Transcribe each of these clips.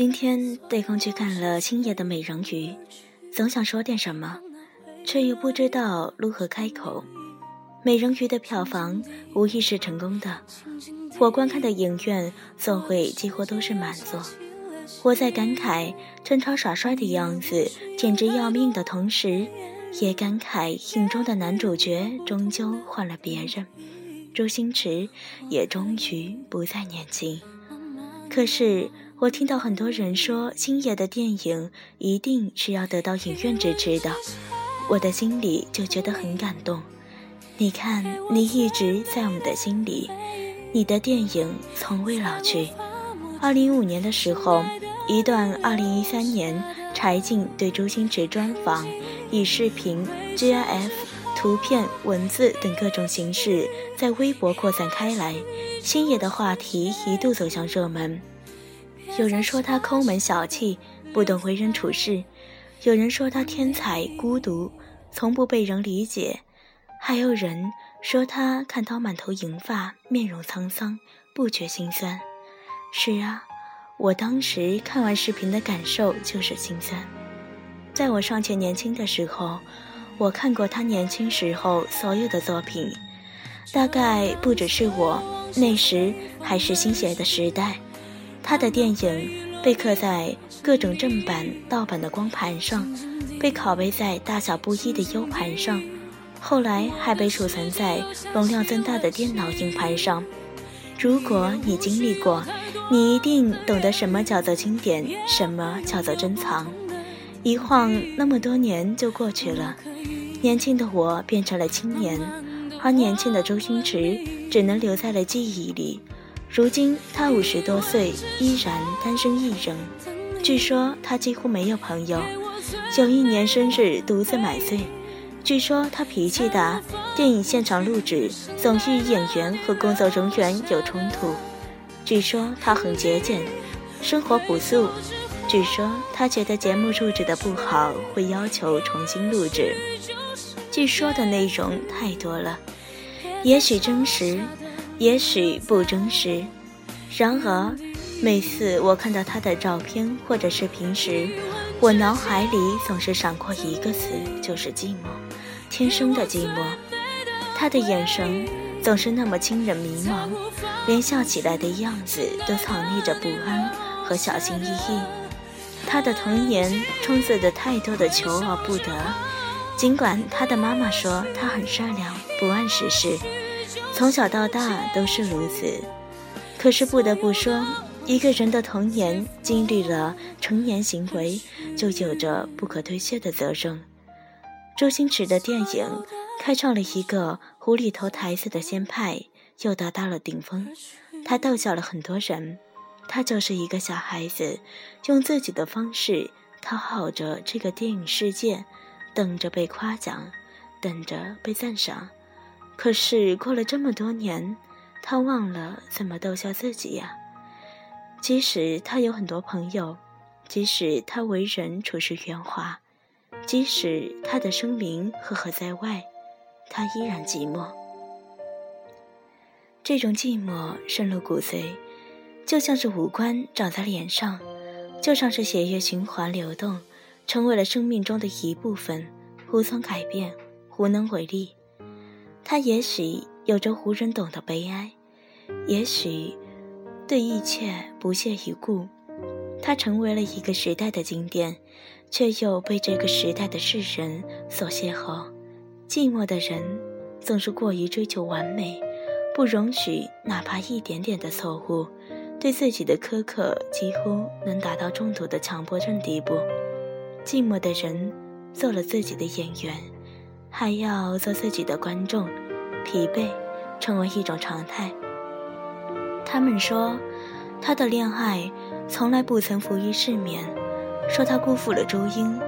今天得空去看了星爷的《美人鱼》，总想说点什么，却又不知道如何开口。《美人鱼》的票房无疑是成功的，我观看的影院座位几乎都是满座。我在感慨陈超耍帅的样子简直要命的同时，也感慨影中的男主角终究换了别人，周星驰也终于不再年轻。可是我听到很多人说星爷的电影一定是要得到影院支持的，我的心里就觉得很感动。你看，你一直在我们的心里，你的电影从未老去。二零一五年的时候。一段二零一三年柴静对周星驰专访，以视频、GIF、图片、文字等各种形式在微博扩散开来，星爷的话题一度走向热门。有人说他抠门小气，不懂为人处事；有人说他天才孤独，从不被人理解；还有人说他看到满头银发，面容沧桑，不觉心酸。是啊。我当时看完视频的感受就是心酸。在我尚且年轻的时候，我看过他年轻时候所有的作品，大概不只是我，那时还是新写的时代。他的电影被刻在各种正版、盗版的光盘上，被拷贝在大小不一的 U 盘上，后来还被储存在容量增大的电脑硬盘上。如果你经历过，你一定懂得什么叫做经典，什么叫做珍藏。一晃那么多年就过去了，年轻的我变成了青年，而年轻的周星驰只能留在了记忆里。如今他五十多岁，依然单身一人。据说他几乎没有朋友，有一年生日独自买醉。据说他脾气大，电影现场录制总与演员和工作人员有冲突。据说他很节俭，生活朴素。据说他觉得节目录制的不好，会要求重新录制。据说的内容太多了，也许真实，也许不真实。然而，每次我看到他的照片或者视频时，我脑海里总是闪过一个词，就是寂寞，天生的寂寞。他的眼神。总是那么惊人迷茫，连笑起来的样子都藏匿着不安和小心翼翼。他的童年充斥着太多的求而不得，尽管他的妈妈说他很善良，不谙世事，从小到大都是如此。可是不得不说，一个人的童年经历了成年行为，就有着不可推卸的责任。周星驰的电影。开创了一个无厘头台词的先派，又达到了顶峰。他逗笑了很多人。他就是一个小孩子，用自己的方式讨好着这个电影世界，等着被夸奖，等着被赞赏。可是过了这么多年，他忘了怎么逗笑自己呀。即使他有很多朋友，即使他为人处事圆滑，即使他的声名赫赫在外。他依然寂寞，这种寂寞深入骨髓，就像是五官长在脸上，就像是血液循环流动，成为了生命中的一部分，无从改变，无能为力。他也许有着无人懂的悲哀，也许对一切不屑一顾。他成为了一个时代的经典，却又被这个时代的世人所邂逅。寂寞的人总是过于追求完美，不容许哪怕一点点的错误，对自己的苛刻几乎能达到中毒的强迫症地步。寂寞的人做了自己的演员，还要做自己的观众，疲惫成为一种常态。他们说，他的恋爱从来不曾浮于世面，说他辜负了周英，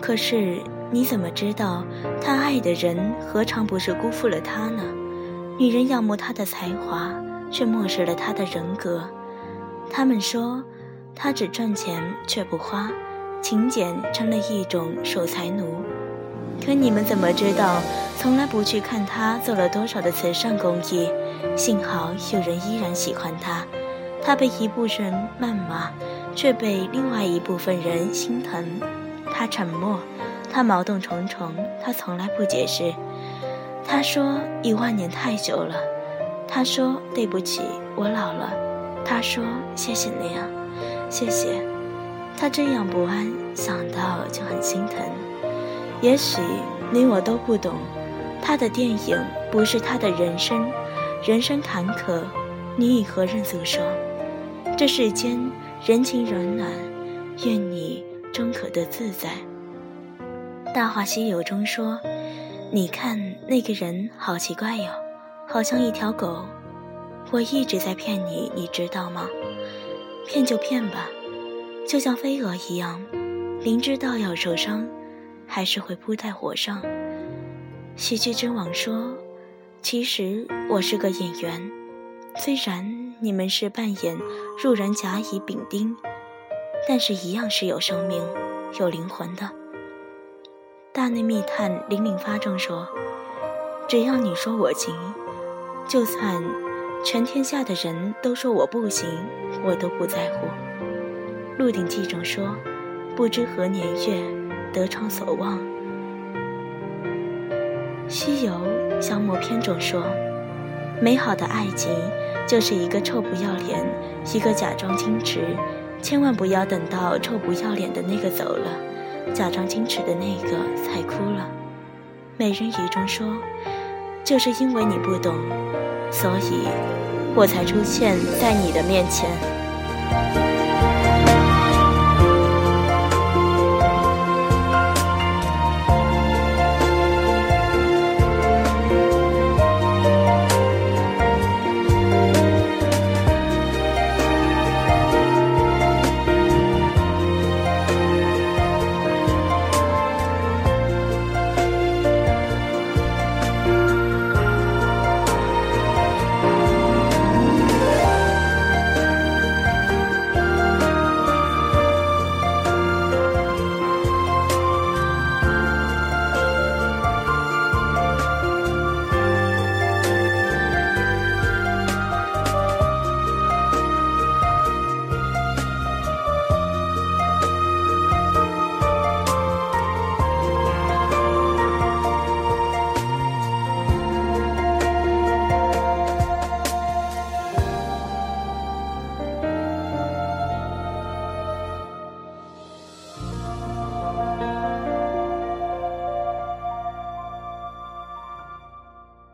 可是。你怎么知道他爱的人何尝不是辜负了他呢？女人仰慕他的才华，却漠视了他的人格。他们说他只赚钱却不花，勤俭成了一种守财奴。可你们怎么知道，从来不去看他做了多少的慈善公益？幸好有人依然喜欢他。他被一部人谩骂，却被另外一部分人心疼。他沉默，他矛盾重重，他从来不解释。他说一万年太久了，他说对不起，我老了。他说谢谢你啊，谢谢。他这样不安，想到就很心疼。也许你我都不懂，他的电影不是他的人生，人生坎坷，你以何人诉说？这世间人情冷暖，愿你终可得自在。《大话西游》中说：“你看那个人好奇怪哟，好像一条狗。”我一直在骗你，你知道吗？骗就骗吧，就像飞蛾一样，明知道要受伤，还是会扑在火上。喜剧之王说：“其实我是个演员，虽然你们是扮演路人甲乙丙丁，但是一样是有生命、有灵魂的。”大内密探零零发正说：“只要你说我行，就算全天下的人都说我不行，我都不在乎。”《鹿鼎记》中说：“不知何年月，得偿所望。”《西游降魔篇》中说：“美好的爱情就是一个臭不要脸，一个假装矜持，千万不要等到臭不要脸的那个走了。”假装矜持的那个才哭了，《美人鱼》中说：“就是因为你不懂，所以我才出现在你的面前。”